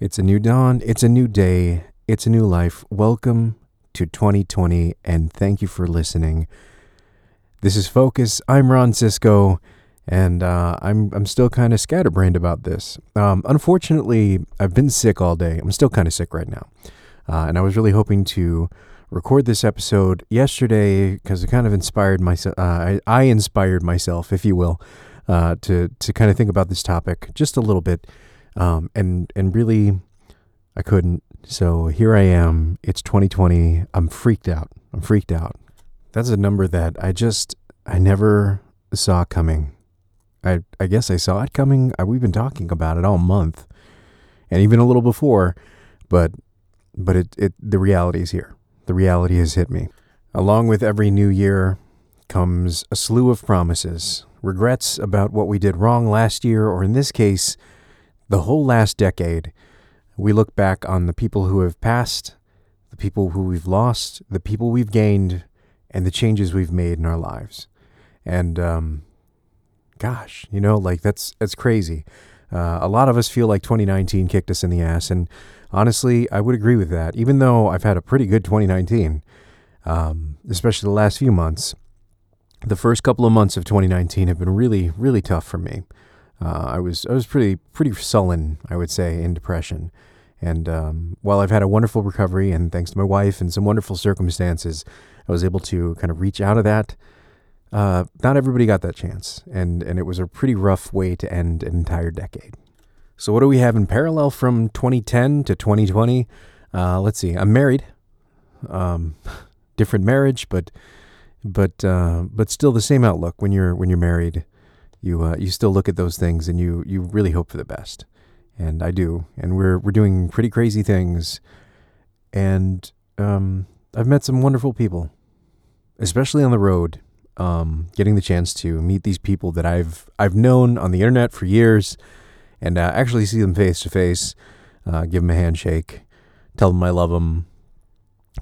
It's a new dawn, it's a new day, it's a new life. Welcome to 2020 and thank you for listening. This is Focus. I'm Ron Cisco and uh, I'm I'm still kind of scatterbrained about this. Um, unfortunately, I've been sick all day. I'm still kind of sick right now, uh, and I was really hoping to record this episode yesterday because it kind of inspired myself. Uh, I, I inspired myself, if you will, uh, to to kind of think about this topic just a little bit, um, and and really, I couldn't. So here I am. It's 2020. I'm freaked out. I'm freaked out. That's a number that I just I never saw coming. I I guess I saw it coming. I, we've been talking about it all month, and even a little before, but but it it the reality is here. The reality has hit me. Along with every new year comes a slew of promises, regrets about what we did wrong last year, or in this case, the whole last decade. We look back on the people who have passed, the people who we've lost, the people we've gained, and the changes we've made in our lives. And um, gosh, you know, like that's that's crazy. Uh, a lot of us feel like 2019 kicked us in the ass, and honestly, I would agree with that. Even though I've had a pretty good 2019, um, especially the last few months, the first couple of months of 2019 have been really, really tough for me. Uh, I was I was pretty pretty sullen, I would say, in depression. And um, while I've had a wonderful recovery, and thanks to my wife and some wonderful circumstances, I was able to kind of reach out of that. Uh, not everybody got that chance, and and it was a pretty rough way to end an entire decade. So what do we have in parallel from 2010 to 2020? Uh, let's see. I'm married, um, different marriage, but but uh, but still the same outlook. When you're when you're married, you uh, you still look at those things and you you really hope for the best, and I do. And we're we're doing pretty crazy things, and um, I've met some wonderful people, especially on the road. Um, getting the chance to meet these people that I've I've known on the internet for years and uh, actually see them face to face, uh, give them a handshake, tell them I love them,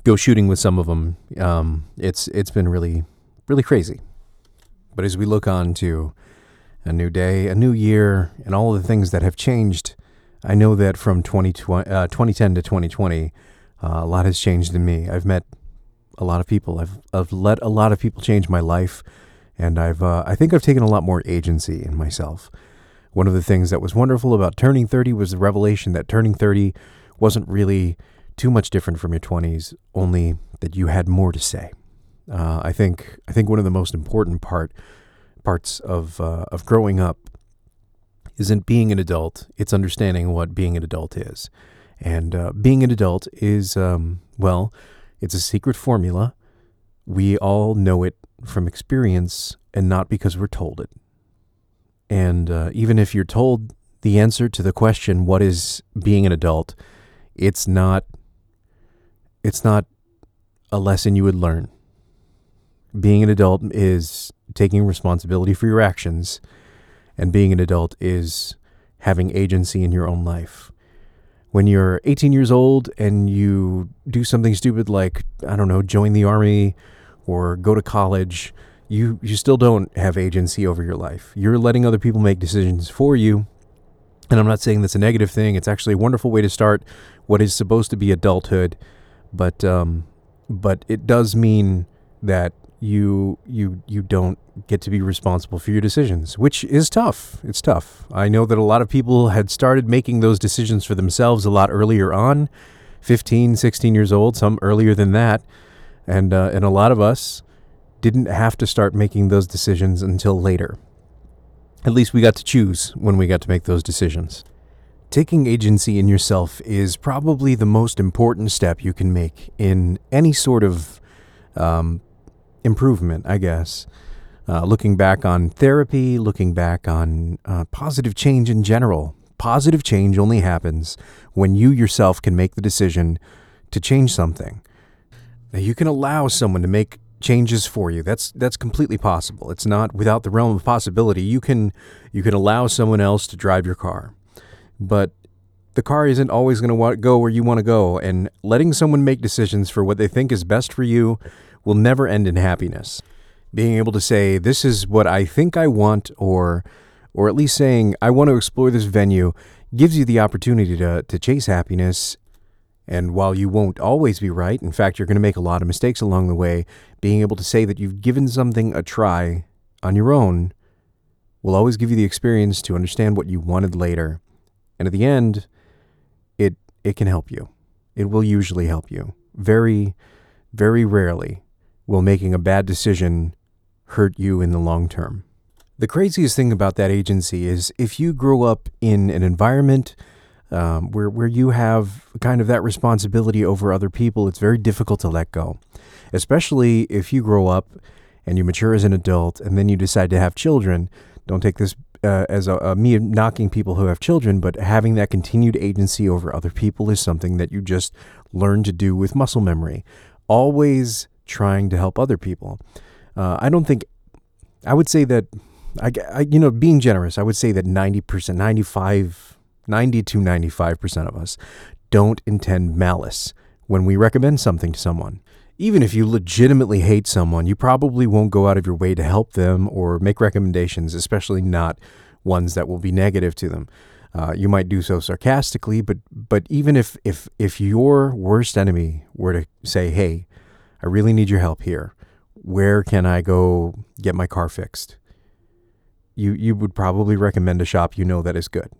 go shooting with some of them. Um, it's it's been really really crazy. But as we look on to a new day, a new year, and all the things that have changed, I know that from 2020, uh, 2010 to 2020, uh, a lot has changed in me. I've met a lot of people. I've I've let a lot of people change my life, and I've uh, I think I've taken a lot more agency in myself. One of the things that was wonderful about turning 30 was the revelation that turning 30 wasn't really too much different from your 20s, only that you had more to say. Uh, I think I think one of the most important part parts of uh, of growing up isn't being an adult; it's understanding what being an adult is. And uh, being an adult is um, well, it's a secret formula. We all know it from experience, and not because we're told it. And uh, even if you're told the answer to the question, what is being an adult, it's not it's not a lesson you would learn. Being an adult is taking responsibility for your actions, and being an adult is having agency in your own life. When you're 18 years old and you do something stupid like, I don't know, join the army or go to college, you you still don't have agency over your life. You're letting other people make decisions for you. And I'm not saying that's a negative thing. It's actually a wonderful way to start what is supposed to be adulthood, but um, but it does mean that you you you don't get to be responsible for your decisions, which is tough. It's tough. I know that a lot of people had started making those decisions for themselves a lot earlier on, 15, 16 years old, some earlier than that. And uh, and a lot of us didn't have to start making those decisions until later. At least we got to choose when we got to make those decisions. Taking agency in yourself is probably the most important step you can make in any sort of um, improvement, I guess. Uh, looking back on therapy, looking back on uh, positive change in general. Positive change only happens when you yourself can make the decision to change something. Now, you can allow someone to make changes for you. That's that's completely possible. It's not without the realm of possibility. You can you can allow someone else to drive your car. But the car isn't always going to go where you want to go and letting someone make decisions for what they think is best for you will never end in happiness. Being able to say this is what I think I want or or at least saying I want to explore this venue, gives you the opportunity to, to chase happiness. And while you won't always be right, in fact, you're going to make a lot of mistakes along the way, being able to say that you've given something a try on your own will always give you the experience to understand what you wanted later. And at the end, it it can help you. It will usually help you. Very very rarely will making a bad decision hurt you in the long term. The craziest thing about that agency is if you grow up in an environment um, where, where you have kind of that responsibility over other people, it's very difficult to let go. Especially if you grow up and you mature as an adult and then you decide to have children. Don't take this uh, as a, a me knocking people who have children, but having that continued agency over other people is something that you just learn to do with muscle memory. Always trying to help other people. Uh, I don't think, I would say that, I, I, you know, being generous, I would say that 90%, 95, 90 to 95% of us don't intend malice when we recommend something to someone. Even if you legitimately hate someone, you probably won't go out of your way to help them or make recommendations, especially not ones that will be negative to them. Uh, you might do so sarcastically, but but even if if if your worst enemy were to say, "Hey, I really need your help here. Where can I go get my car fixed?" You you would probably recommend a shop you know that is good,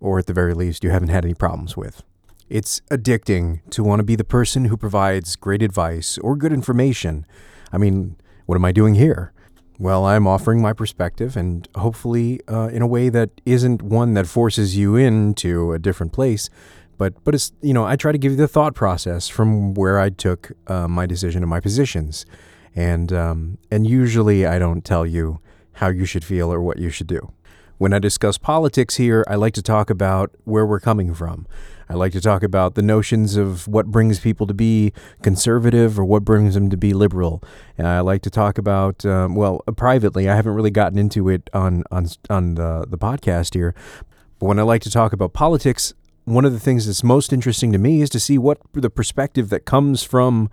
or at the very least, you haven't had any problems with. It's addicting to want to be the person who provides great advice or good information. I mean, what am I doing here? Well, I'm offering my perspective and hopefully uh, in a way that isn't one that forces you into a different place, but but it's you know I try to give you the thought process from where I took uh, my decision and my positions, and um, and usually I don't tell you how you should feel or what you should do. When I discuss politics here, I like to talk about where we're coming from. I like to talk about the notions of what brings people to be conservative or what brings them to be liberal. And I like to talk about, um, well, uh, privately, I haven't really gotten into it on, on, on the, the podcast here. But when I like to talk about politics, one of the things that's most interesting to me is to see what the perspective that comes from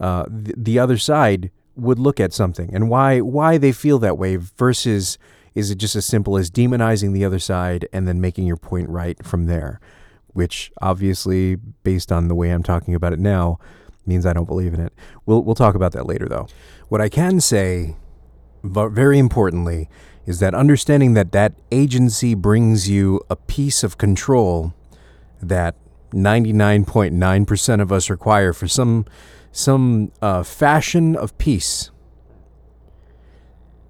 uh, the, the other side would look at something and why why they feel that way versus is it just as simple as demonizing the other side and then making your point right from there? Which obviously, based on the way I'm talking about it now, means I don't believe in it. We'll, we'll talk about that later, though. What I can say, but very importantly, is that understanding that that agency brings you a piece of control that 99.9% of us require for some some uh, fashion of peace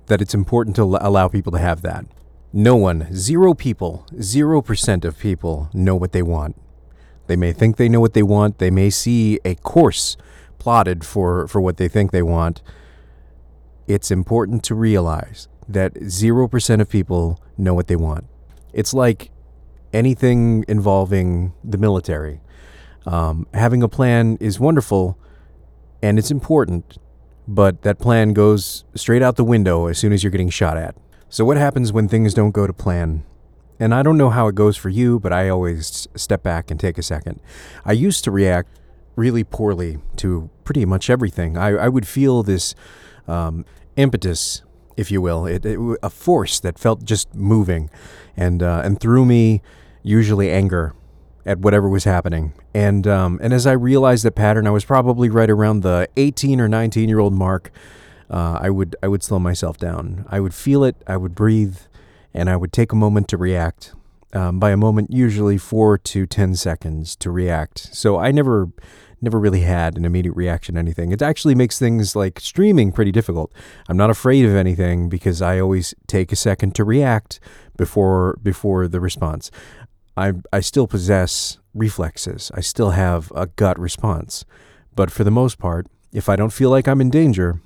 that it's important to allow people to have that. No one, zero people, 0% of people know what they want. They may think they know what they want, they may see a course plotted for, for what they think they want. It's important to realize that 0% of people know what they want. It's like anything involving the military. Um, having a plan is wonderful and it's important, but that plan goes straight out the window as soon as you're getting shot at. So, what happens when things don't go to plan? And I don't know how it goes for you, but I always step back and take a second. I used to react really poorly to pretty much everything. I, I would feel this um, impetus, if you will, it, it, a force that felt just moving, and uh, and through me, usually anger at whatever was happening. And um, and as I realized that pattern, I was probably right around the 18 or 19 year old mark. Uh, I would I would slow myself down. I would feel it. I would breathe, and I would take a moment to react. Um, by a moment, usually four to ten seconds to react. So I never never really had an immediate reaction to anything. It actually makes things like streaming pretty difficult. I'm not afraid of anything because I always take a second to react before before the response. I, I still possess reflexes. I still have a gut response. But for the most part, if I don't feel like I'm in danger,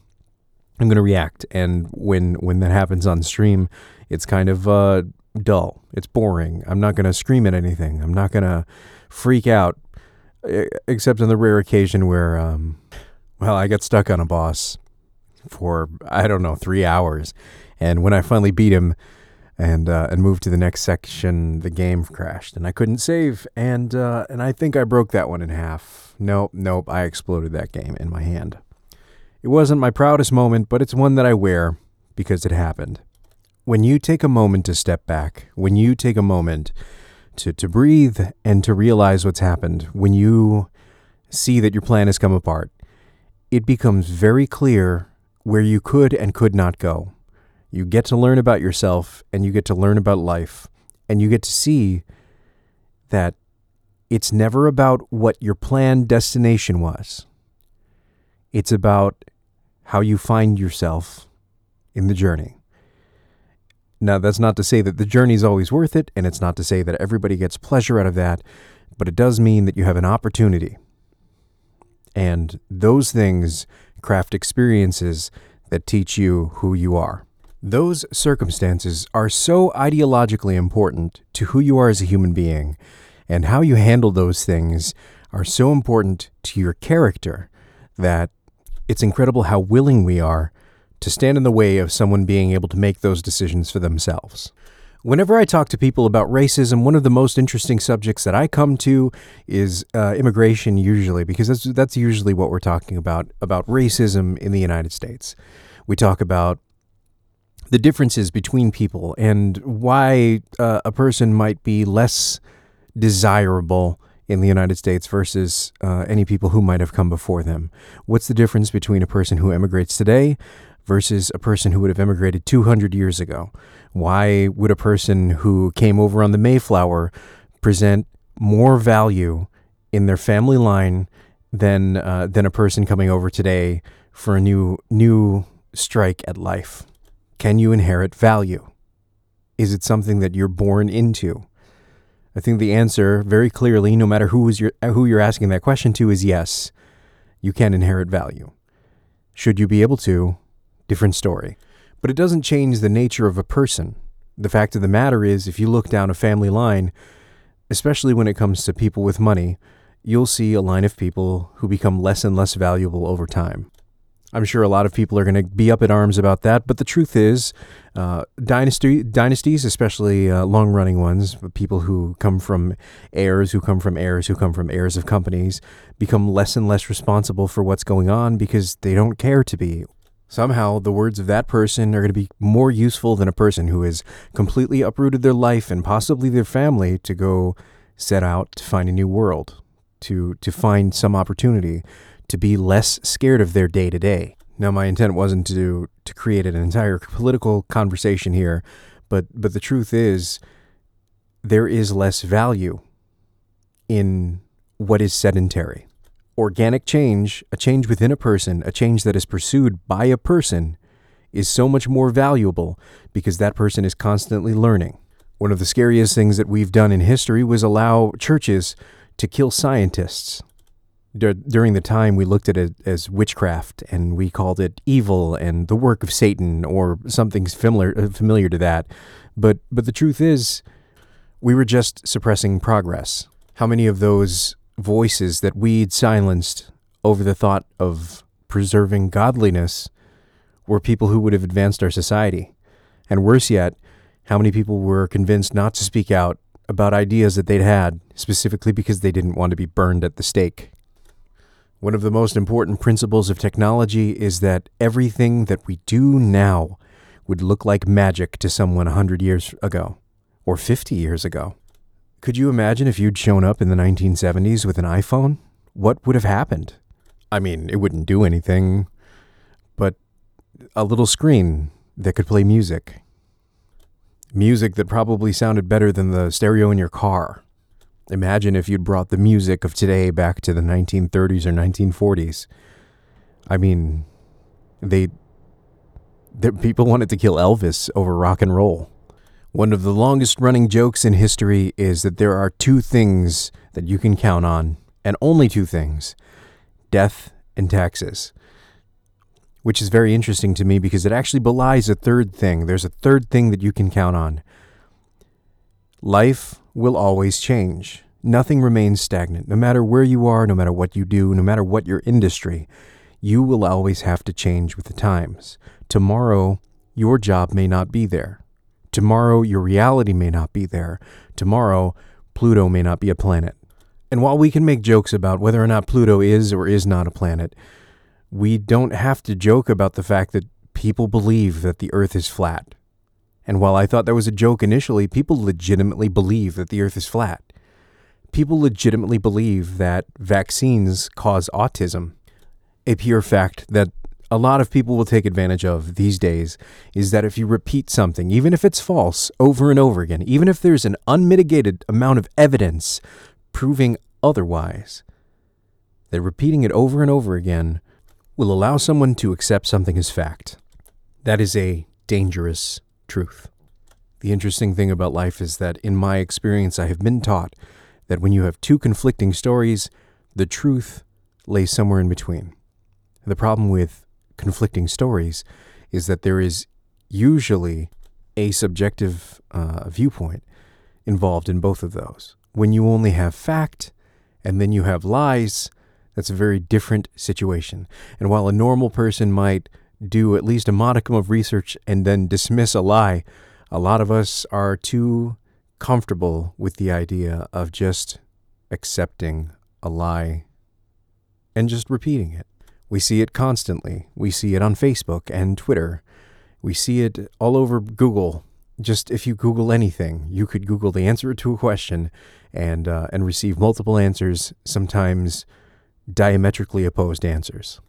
I'm going to react. And when when that happens on stream, it's kind of uh, dull. It's boring. I'm not going to scream at anything. I'm not going to freak out, except on the rare occasion where, um, well, I got stuck on a boss for I don't know three hours, and when I finally beat him, and uh, and moved to the next section, the game crashed and I couldn't save, and uh, and I think I broke that one in half. Nope, nope, I exploded that game in my hand. It wasn't my proudest moment, but it's one that I wear because it happened. When you take a moment to step back, when you take a moment to, to breathe and to realize what's happened. When you see that your plan has come apart, it becomes very clear where you could and could not go. You get to learn about yourself and you get to learn about life and you get to see that it's never about what your planned destination was. It's about how you find yourself in the journey. Now, that's not to say that the journey is always worth it, and it's not to say that everybody gets pleasure out of that, but it does mean that you have an opportunity. And those things craft experiences that teach you who you are. Those circumstances are so ideologically important to who you are as a human being, and how you handle those things are so important to your character that it's incredible how willing we are to stand in the way of someone being able to make those decisions for themselves. Whenever I talk to people about racism, one of the most interesting subjects that I come to is uh, immigration, usually, because that's, that's usually what we're talking about about racism in the United States. We talk about the differences between people and why uh, a person might be less desirable in the United States versus uh, any people who might have come before them. What's the difference between a person who immigrates today versus a person who would have immigrated 200 years ago? Why would a person who came over on the Mayflower present more value in their family line than uh, than a person coming over today for a new new strike at life? Can you inherit value? Is it something that you're born into? I think the answer, very clearly, no matter who is your, who you're asking that question to, is yes. You can inherit value. Should you be able to? Different story. But it doesn't change the nature of a person. The fact of the matter is, if you look down a family line, especially when it comes to people with money, you'll see a line of people who become less and less valuable over time. I'm sure a lot of people are going to be up in arms about that, but the truth is, uh, dynasty dynasties, especially uh, long-running ones, people who come from heirs, who come from heirs, who come from heirs of companies, become less and less responsible for what's going on because they don't care to be. Somehow, the words of that person are going to be more useful than a person who has completely uprooted their life and possibly their family to go set out to find a new world, to to find some opportunity to be less scared of their day to day. Now, my intent wasn't to to create an entire political conversation here, but but the truth is, there is less value in what is sedentary. Organic change, a change within a person, a change that is pursued by a person, is so much more valuable because that person is constantly learning. One of the scariest things that we've done in history was allow churches to kill scientists during the time we looked at it as witchcraft and we called it evil and the work of Satan or something familiar uh, familiar to that. But but the truth is we were just suppressing progress. How many of those voices that we'd silenced over the thought of preserving godliness were people who would have advanced our society? And worse yet, how many people were convinced not to speak out about ideas that they'd had specifically because they didn't want to be burned at the stake? One of the most important principles of technology is that everything that we do now would look like magic to someone 100 years ago or 50 years ago. Could you imagine if you'd shown up in the 1970s with an iPhone? What would have happened? I mean, it wouldn't do anything, but a little screen that could play music. Music that probably sounded better than the stereo in your car. Imagine if you'd brought the music of today back to the 1930s or 1940s. I mean, they, people wanted to kill Elvis over rock and roll. One of the longest running jokes in history is that there are two things that you can count on, and only two things death and taxes. Which is very interesting to me because it actually belies a third thing. There's a third thing that you can count on. Life will always change. Nothing remains stagnant. No matter where you are, no matter what you do, no matter what your industry, you will always have to change with the times. Tomorrow, your job may not be there. Tomorrow, your reality may not be there. Tomorrow, Pluto may not be a planet. And while we can make jokes about whether or not Pluto is or is not a planet, we don't have to joke about the fact that people believe that the Earth is flat And while I thought that was a joke initially, people legitimately believe that the earth is flat. People legitimately believe that vaccines cause autism. A pure fact that a lot of people will take advantage of these days is that if you repeat something, even if it's false, over and over again, even if there's an unmitigated amount of evidence proving otherwise, that repeating it over and over again will allow someone to accept something as fact. That is a dangerous truth. The interesting thing about life is that, in my experience, I have been taught that when you have two conflicting stories, the truth lays somewhere in between. The problem with conflicting stories is that there is usually a subjective uh, viewpoint involved in both of those. When you only have fact and then you have lies, that's a very different situation. And while a normal person might do at least a modicum of research and then dismiss a lie, a lot of us are too comfortable with the idea of just accepting a lie and just repeating it. We see it constantly. We see it on Facebook and Twitter. We see it all over Google. Just if you Google anything, you could Google the answer to a question and uh, and receive multiple answers, sometimes diametrically opposed answers.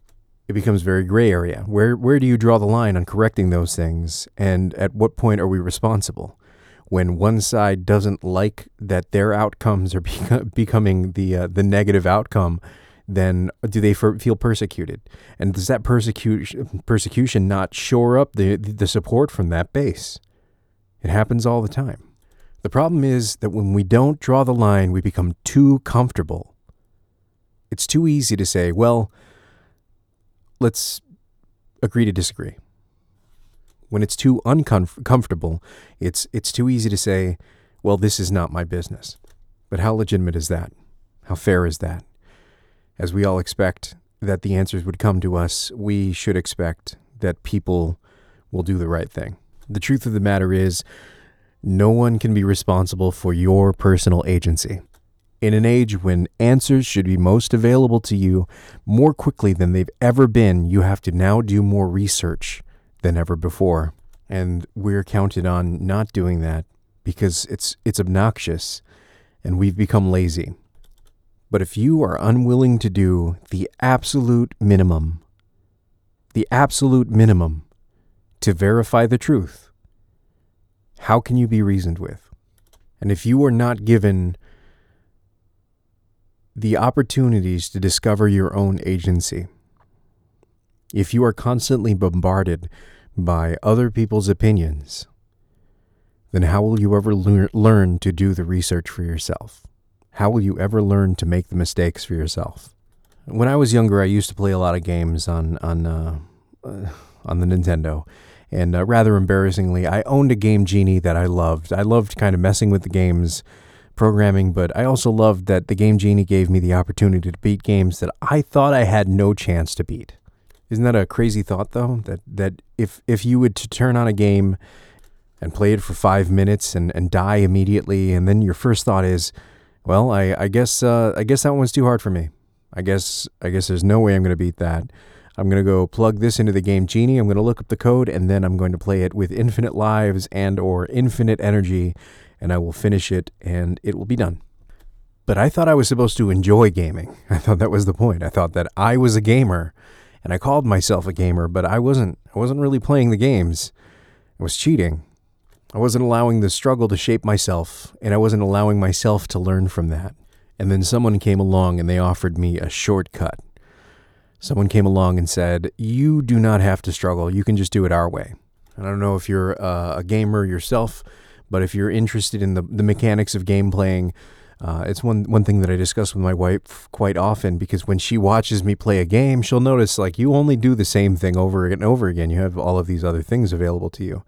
It becomes very gray area. Where where do you draw the line on correcting those things, and at what point are we responsible? When one side doesn't like that their outcomes are beco- becoming the uh, the negative outcome, then do they feel persecuted? And does that persecution persecution not shore up the the support from that base? It happens all the time. The problem is that when we don't draw the line, we become too comfortable. It's too easy to say, well, let's agree to disagree. When it's too uncomfortable, it's, it's too easy to say, well, this is not my business. But how legitimate is that? How fair is that? As we all expect that the answers would come to us, we should expect that people will do the right thing. The truth of the matter is, no one can be responsible for your personal agency. In an age when answers should be most available to you more quickly than they've ever been, you have to now do more research than ever before. And we're counted on not doing that because it's it's obnoxious and we've become lazy. But if you are unwilling to do the absolute minimum, the absolute minimum to verify the truth, how can you be reasoned with? And if you are not given the opportunities to discover your own agency, if you are constantly bombarded by other people's opinions, then how will you ever lear- learn to do the research for yourself? How will you ever learn to make the mistakes for yourself? When I was younger, I used to play a lot of games on on uh, uh, on the Nintendo, and uh, rather embarrassingly, I owned a Game Genie that I loved. I loved kind of messing with the games programming, but I also loved that the Game Genie gave me the opportunity to beat games that I thought I had no chance to beat. Isn't that a crazy thought though? That that if if you would to turn on a game and play it for five minutes and, and die immediately, and then your first thought is, well, I, I guess uh, I guess that one's too hard for me. I guess I guess there's no way I'm gonna beat that. I'm going to go plug this into the game Genie. I'm going to look up the code and then I'm going to play it with infinite lives and or infinite energy and I will finish it and it will be done. But I thought I was supposed to enjoy gaming. I thought that was the point. I thought that I was a gamer and I called myself a gamer, but I wasn't I wasn't really playing the games. I was cheating. I wasn't allowing the struggle to shape myself and I wasn't allowing myself to learn from that. And then someone came along and they offered me a shortcut someone came along and said, You do not have to struggle. You can just do it our way. I don't know if you're uh, a gamer yourself, but if you're interested in the, the mechanics of game playing, uh, it's one, one thing that I discuss with my wife quite often because when she watches me play a game, she'll notice like you only do the same thing over and over again. You have all of these other things available to you.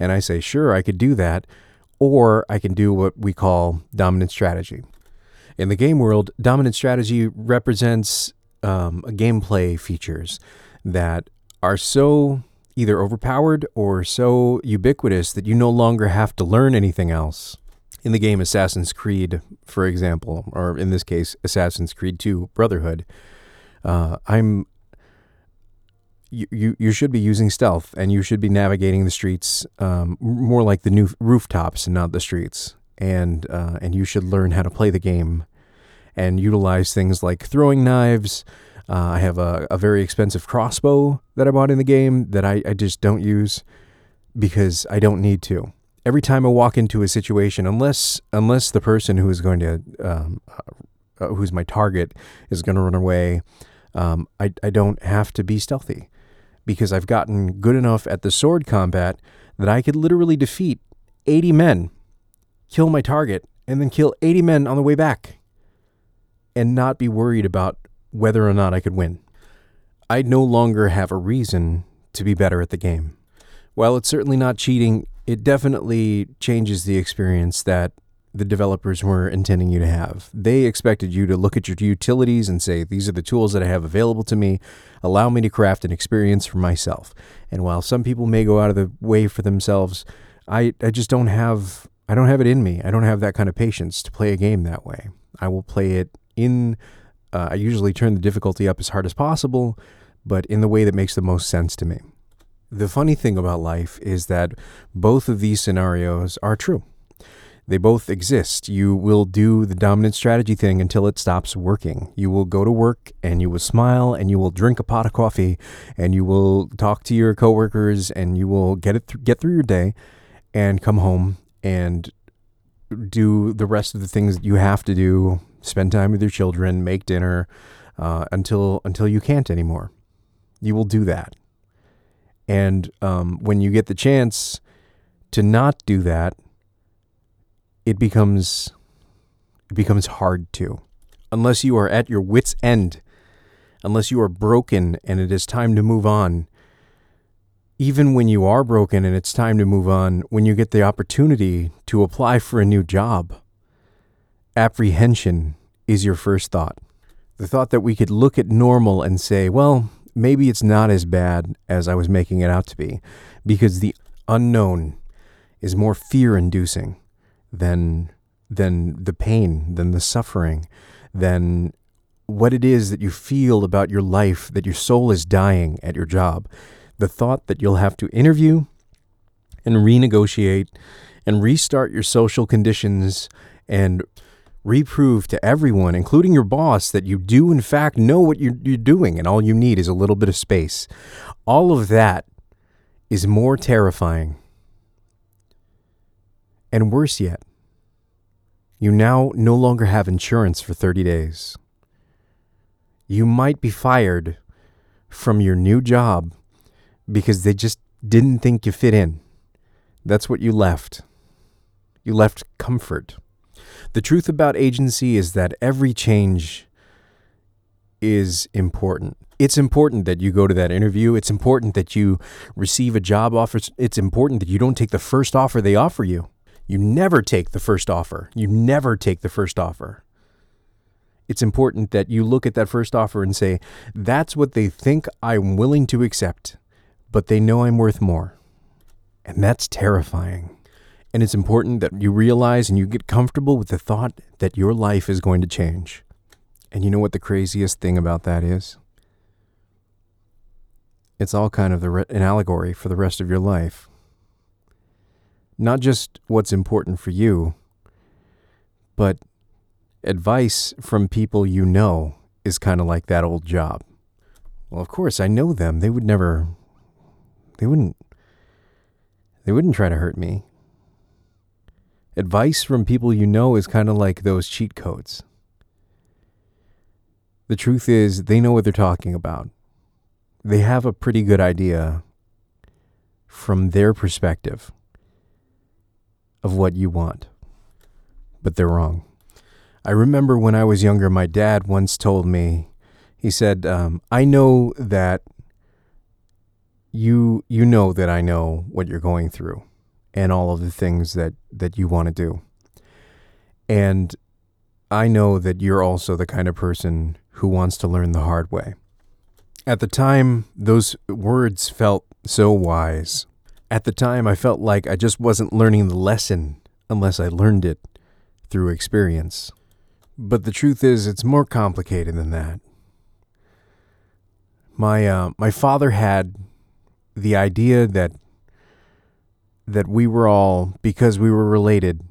And I say, sure, I could do that. Or I can do what we call dominant strategy. In the game world, dominant strategy represents um, gameplay features that are so either overpowered or so ubiquitous that you no longer have to learn anything else. In the game Assassin's Creed, for example, or in this case, Assassin's Creed 2 Brotherhood, uh, I'm you, you, you should be using stealth and you should be navigating the streets um, more like the new rooftops and not the streets. And, uh, and you should learn how to play the game and utilize things like throwing knives. Uh, I have a, a very expensive crossbow that I bought in the game that I, I just don't use because I don't need to. Every time I walk into a situation, unless unless the person who is going to um, uh, who's my target is going to run away, um, I I don't have to be stealthy because I've gotten good enough at the sword combat that I could literally defeat 80 men, kill my target, and then kill 80 men on the way back and not be worried about whether or not I could win. I'd no longer have a reason to be better at the game. While it's certainly not cheating, it definitely changes the experience that the developers were intending you to have. They expected you to look at your utilities and say, These are the tools that I have available to me. Allow me to craft an experience for myself. And while some people may go out of the way for themselves, I, I just don't have I don't have it in me. I don't have that kind of patience to play a game that way. I will play it in uh, I usually turn the difficulty up as hard as possible, but in the way that makes the most sense to me. The funny thing about life is that both of these scenarios are true. They both exist. You will do the dominant strategy thing until it stops working. You will go to work and you will smile and you will drink a pot of coffee and you will talk to your coworkers and you will get it th- get through your day and come home and do the rest of the things that you have to do. Spend time with your children, make dinner uh, until until you can't anymore. You will do that. And um, when you get the chance to not do that, it becomes it becomes hard to. Unless you are at your wits end unless you are broken and it is time to move on even when you are broken and it's time to move on when you get the opportunity to apply for a new job apprehension is your first thought. The thought that we could look at normal and say well maybe it's not as bad as I was making it out to be because the unknown is more fear inducing than than the pain, than the suffering, than what it is that you feel about your life, that your soul is dying at your job. The thought that you'll have to interview and renegotiate and restart your social conditions and reprove to everyone, including your boss, that you do in fact know what you're, you're doing and all you need is a little bit of space. All of that is more terrifying and worse yet, you now no longer have insurance for 30 days. You might be fired from your new job because they just didn't think you fit in. That's what you left. You left comfort. The truth about agency is that every change is important. It's important that you go to that interview. It's important that you receive a job offer. It's important that you don't take the first offer they offer you. You never take the first offer. You never take the first offer. It's important that you look at that first offer and say, that's what they think I'm willing to accept, but they know I'm worth more. And that's terrifying. And it's important that you realize and you get comfortable with the thought that your life is going to change. And you know what the craziest thing about that is? It's all kind of re- an allegory for the rest of your life not just what's important for you, but advice from people you know is kind of like that old job. Well, of course, I know them. They would never, they wouldn't, they wouldn't try to hurt me. Advice from people you know is kind of like those cheat codes. The truth is, they know what they're talking about. They have a pretty good idea from their perspective of what you want. But they're wrong. I remember when I was younger, my dad once told me, he said, um, I know that you you know that I know what you're going through and all of the things that, that you want to do. And I know that you're also the kind of person who wants to learn the hard way. At the time, those words felt so wise. At the time, I felt like I just wasn't learning the lesson unless I learned it through experience. But the truth is, it's more complicated than that. My uh, my father had the idea that that we were all because we were related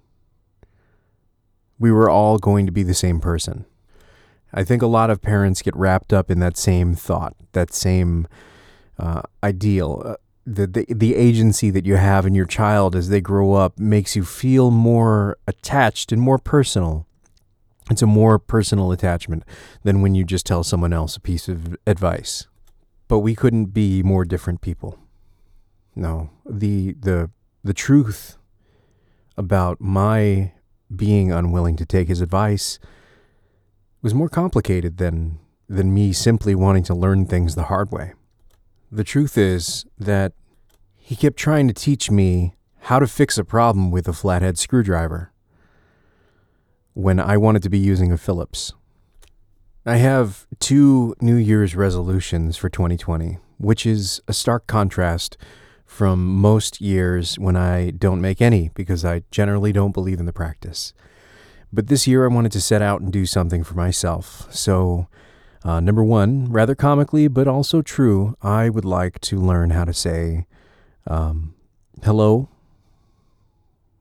we were all going to be the same person. I think a lot of parents get wrapped up in that same thought, that same uh, ideal. The, the the agency that you have in your child as they grow up makes you feel more attached and more personal. It's a more personal attachment than when you just tell someone else a piece of advice. But we couldn't be more different people. No, the the the truth about my being unwilling to take his advice was more complicated than than me simply wanting to learn things the hard way. The truth is that he kept trying to teach me how to fix a problem with a flathead screwdriver when I wanted to be using a Phillips. I have two New Year's resolutions for 2020, which is a stark contrast from most years when I don't make any because I generally don't believe in the practice. But this year I wanted to set out and do something for myself. So, uh, number one, rather comically but also true, I would like to learn how to say, um, hello,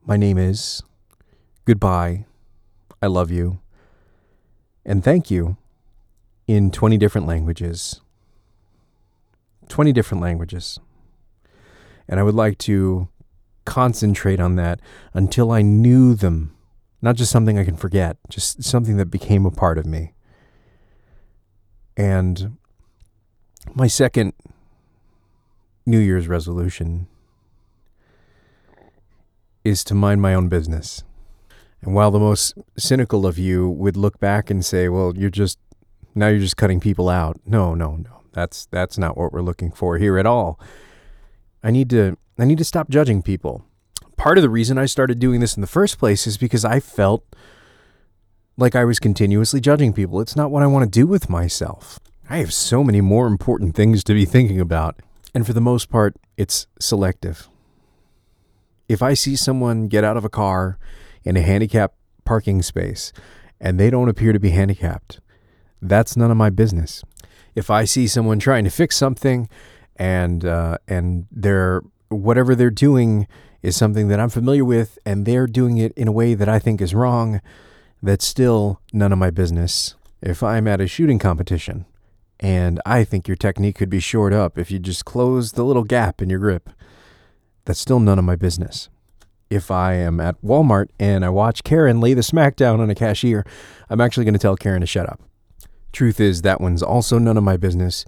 my name is, goodbye, I love you, and thank you in 20 different languages. 20 different languages. And I would like to concentrate on that until I knew them. Not just something I can forget, just something that became a part of me. And my second New Year's resolution is to mind my own business. And while the most cynical of you would look back and say, well, you're just, now you're just cutting people out. No, no, no. That's, that's not what we're looking for here at all. I need to I need to stop judging people. Part of the reason I started doing this in the first place is because I felt like I was continuously judging people. It's not what I want to do with myself. I have so many more important things to be thinking about. And for the most part, it's selective. If I see someone get out of a car in a handicapped parking space and they don't appear to be handicapped, that's none of my business. If I see someone trying to fix something and uh, and they're whatever they're doing is something that I'm familiar with, and they're doing it in a way that I think is wrong. That's still none of my business. If I'm at a shooting competition and I think your technique could be shored up if you just close the little gap in your grip, that's still none of my business. If I am at Walmart and I watch Karen lay the smack down on a cashier, I'm actually going to tell Karen to shut up. Truth is, that one's also none of my business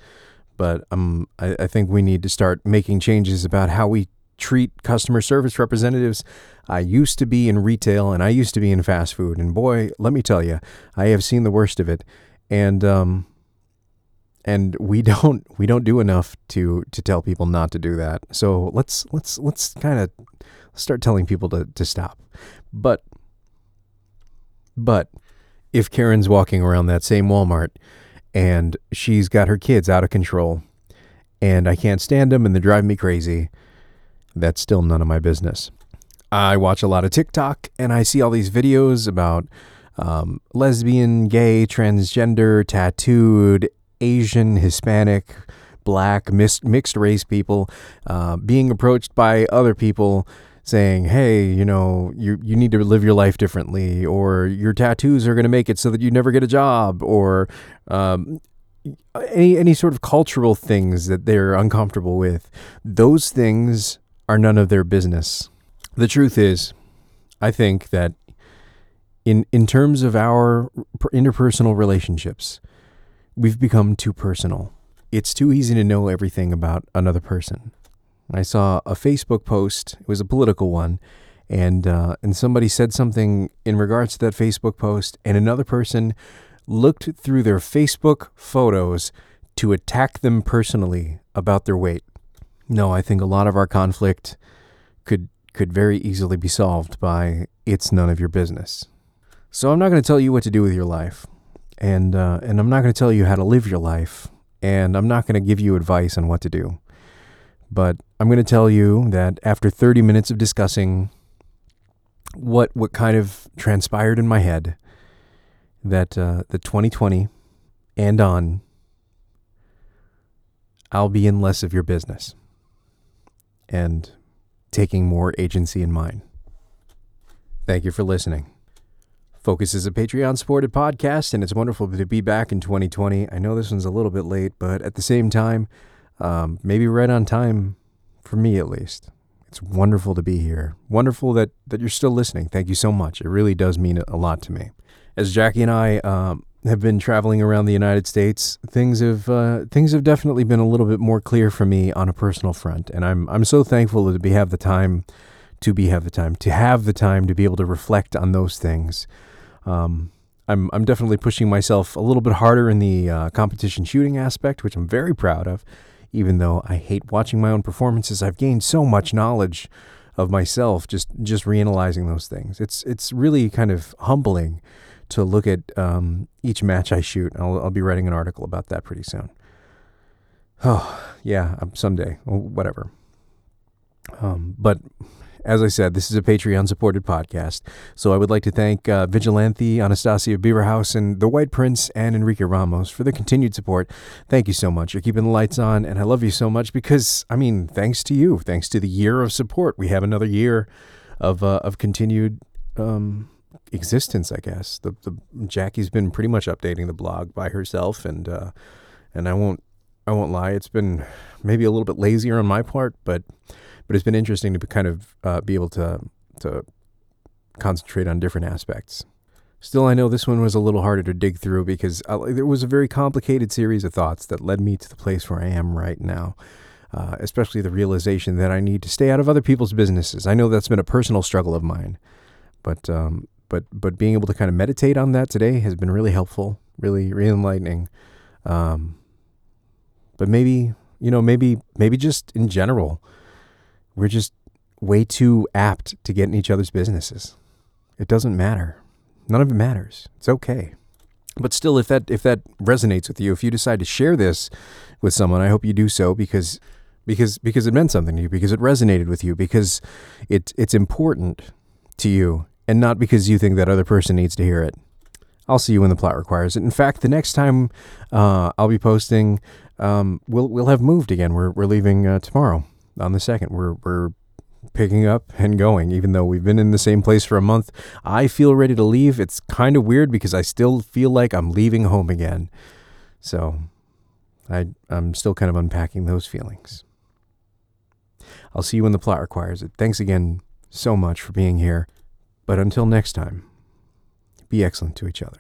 but um, I, I think we need to start making changes about how we treat customer service representatives. I used to be in retail and I used to be in fast food, and boy, let me tell you, I have seen the worst of it, and um, and we don't we don't do enough to to tell people not to do that. So let's let's let's kind of start telling people to to stop. But but if Karen's walking around that same Walmart and she's got her kids out of control and I can't stand them and they drive me crazy. That's still none of my business. I watch a lot of TikTok and I see all these videos about um, lesbian, gay, transgender, tattooed, Asian, Hispanic, black, mis- mixed race people uh, being approached by other people saying, "Hey, you know, you you need to live your life differently, or your tattoos are going to make it so that you never get a job, or um, any any sort of cultural things that they're uncomfortable with. Those things are none of their business. The truth is, I think that in in terms of our interpersonal relationships, we've become too personal. It's too easy to know everything about another person. I saw a Facebook post. It was a political one, and uh, and somebody said something in regards to that Facebook post, and another person looked through their Facebook photos to attack them personally about their weight. No, I think a lot of our conflict could could very easily be solved by it's none of your business. So I'm not going to tell you what to do with your life, and uh, and I'm not going to tell you how to live your life, and I'm not going to give you advice on what to do. But I'm going to tell you that after 30 minutes of discussing what what kind of transpired in my head, that uh, the 2020 and on I'll be in less of your business and taking more agency in mine. Thank you for listening. Focus is a Patreon supported podcast, and it's wonderful to be back in 2020. I know this one's a little bit late, but at the same time, um, maybe right on time for me at least. It's wonderful to be here. Wonderful that, that you're still listening. Thank you so much. It really does mean a lot to me. As Jackie and I um, have been traveling around the United States, things have uh, things have definitely been a little bit more clear for me on a personal front, and I'm I'm so thankful to be have the time to be have the time to have the time to be able to reflect on those things. Um, I'm I'm definitely pushing myself a little bit harder in the uh, competition shooting aspect, which I'm very proud of even though I hate watching my own performances, I've gained so much knowledge of myself just just reanalyzing those things. It's it's really kind of humbling to look at um, each match I shoot. I'll, I'll be writing an article about that pretty soon. Oh yeah, um, someday, whatever. Um, but as I said, this is a Patreon supported podcast. So I would like to thank uh, Vigilante, Anastasia Beaverhouse, and The White Prince, and Enrique Ramos for their continued support. Thank you so much. You're keeping the lights on, and I love you so much because, I mean, thanks to you, thanks to the year of support, we have another year of, uh, of continued um, existence, I guess. The, the Jackie's been pretty much updating the blog by herself, and uh, and I won't I won't lie, it's been maybe a little bit lazier on my part, but but it's been interesting to kind of uh, be able to to concentrate on different aspects. Still, I know this one was a little harder to dig through because uh, there was a very complicated series of thoughts that led me to the place where I am right now. Uh, especially the realization that I need to stay out of other people's businesses. I know that's been a personal struggle of mine, but um, but but being able to kind of meditate on that today has been really helpful, really really enlightening. Um, but maybe you know maybe maybe just in general we're just way too apt to get in each other's businesses. It doesn't matter. None of it matters. It's okay. But still, if that if that resonates with you, if you decide to share this with someone, I hope you do so because because because it meant something to you, because it resonated with you, because it it's important to you, and not because you think that other person needs to hear it. I'll see you when the plot requires it. In fact, the next time uh, I'll be posting, um, we'll we'll have moved again. We're we're leaving uh, tomorrow on the second. We're we're picking up and going, even though we've been in the same place for a month. I feel ready to leave. It's kind of weird because I still feel like I'm leaving home again. So I I'm still kind of unpacking those feelings. I'll see you when the plot requires it. Thanks again so much for being here. But until next time, be excellent to each other.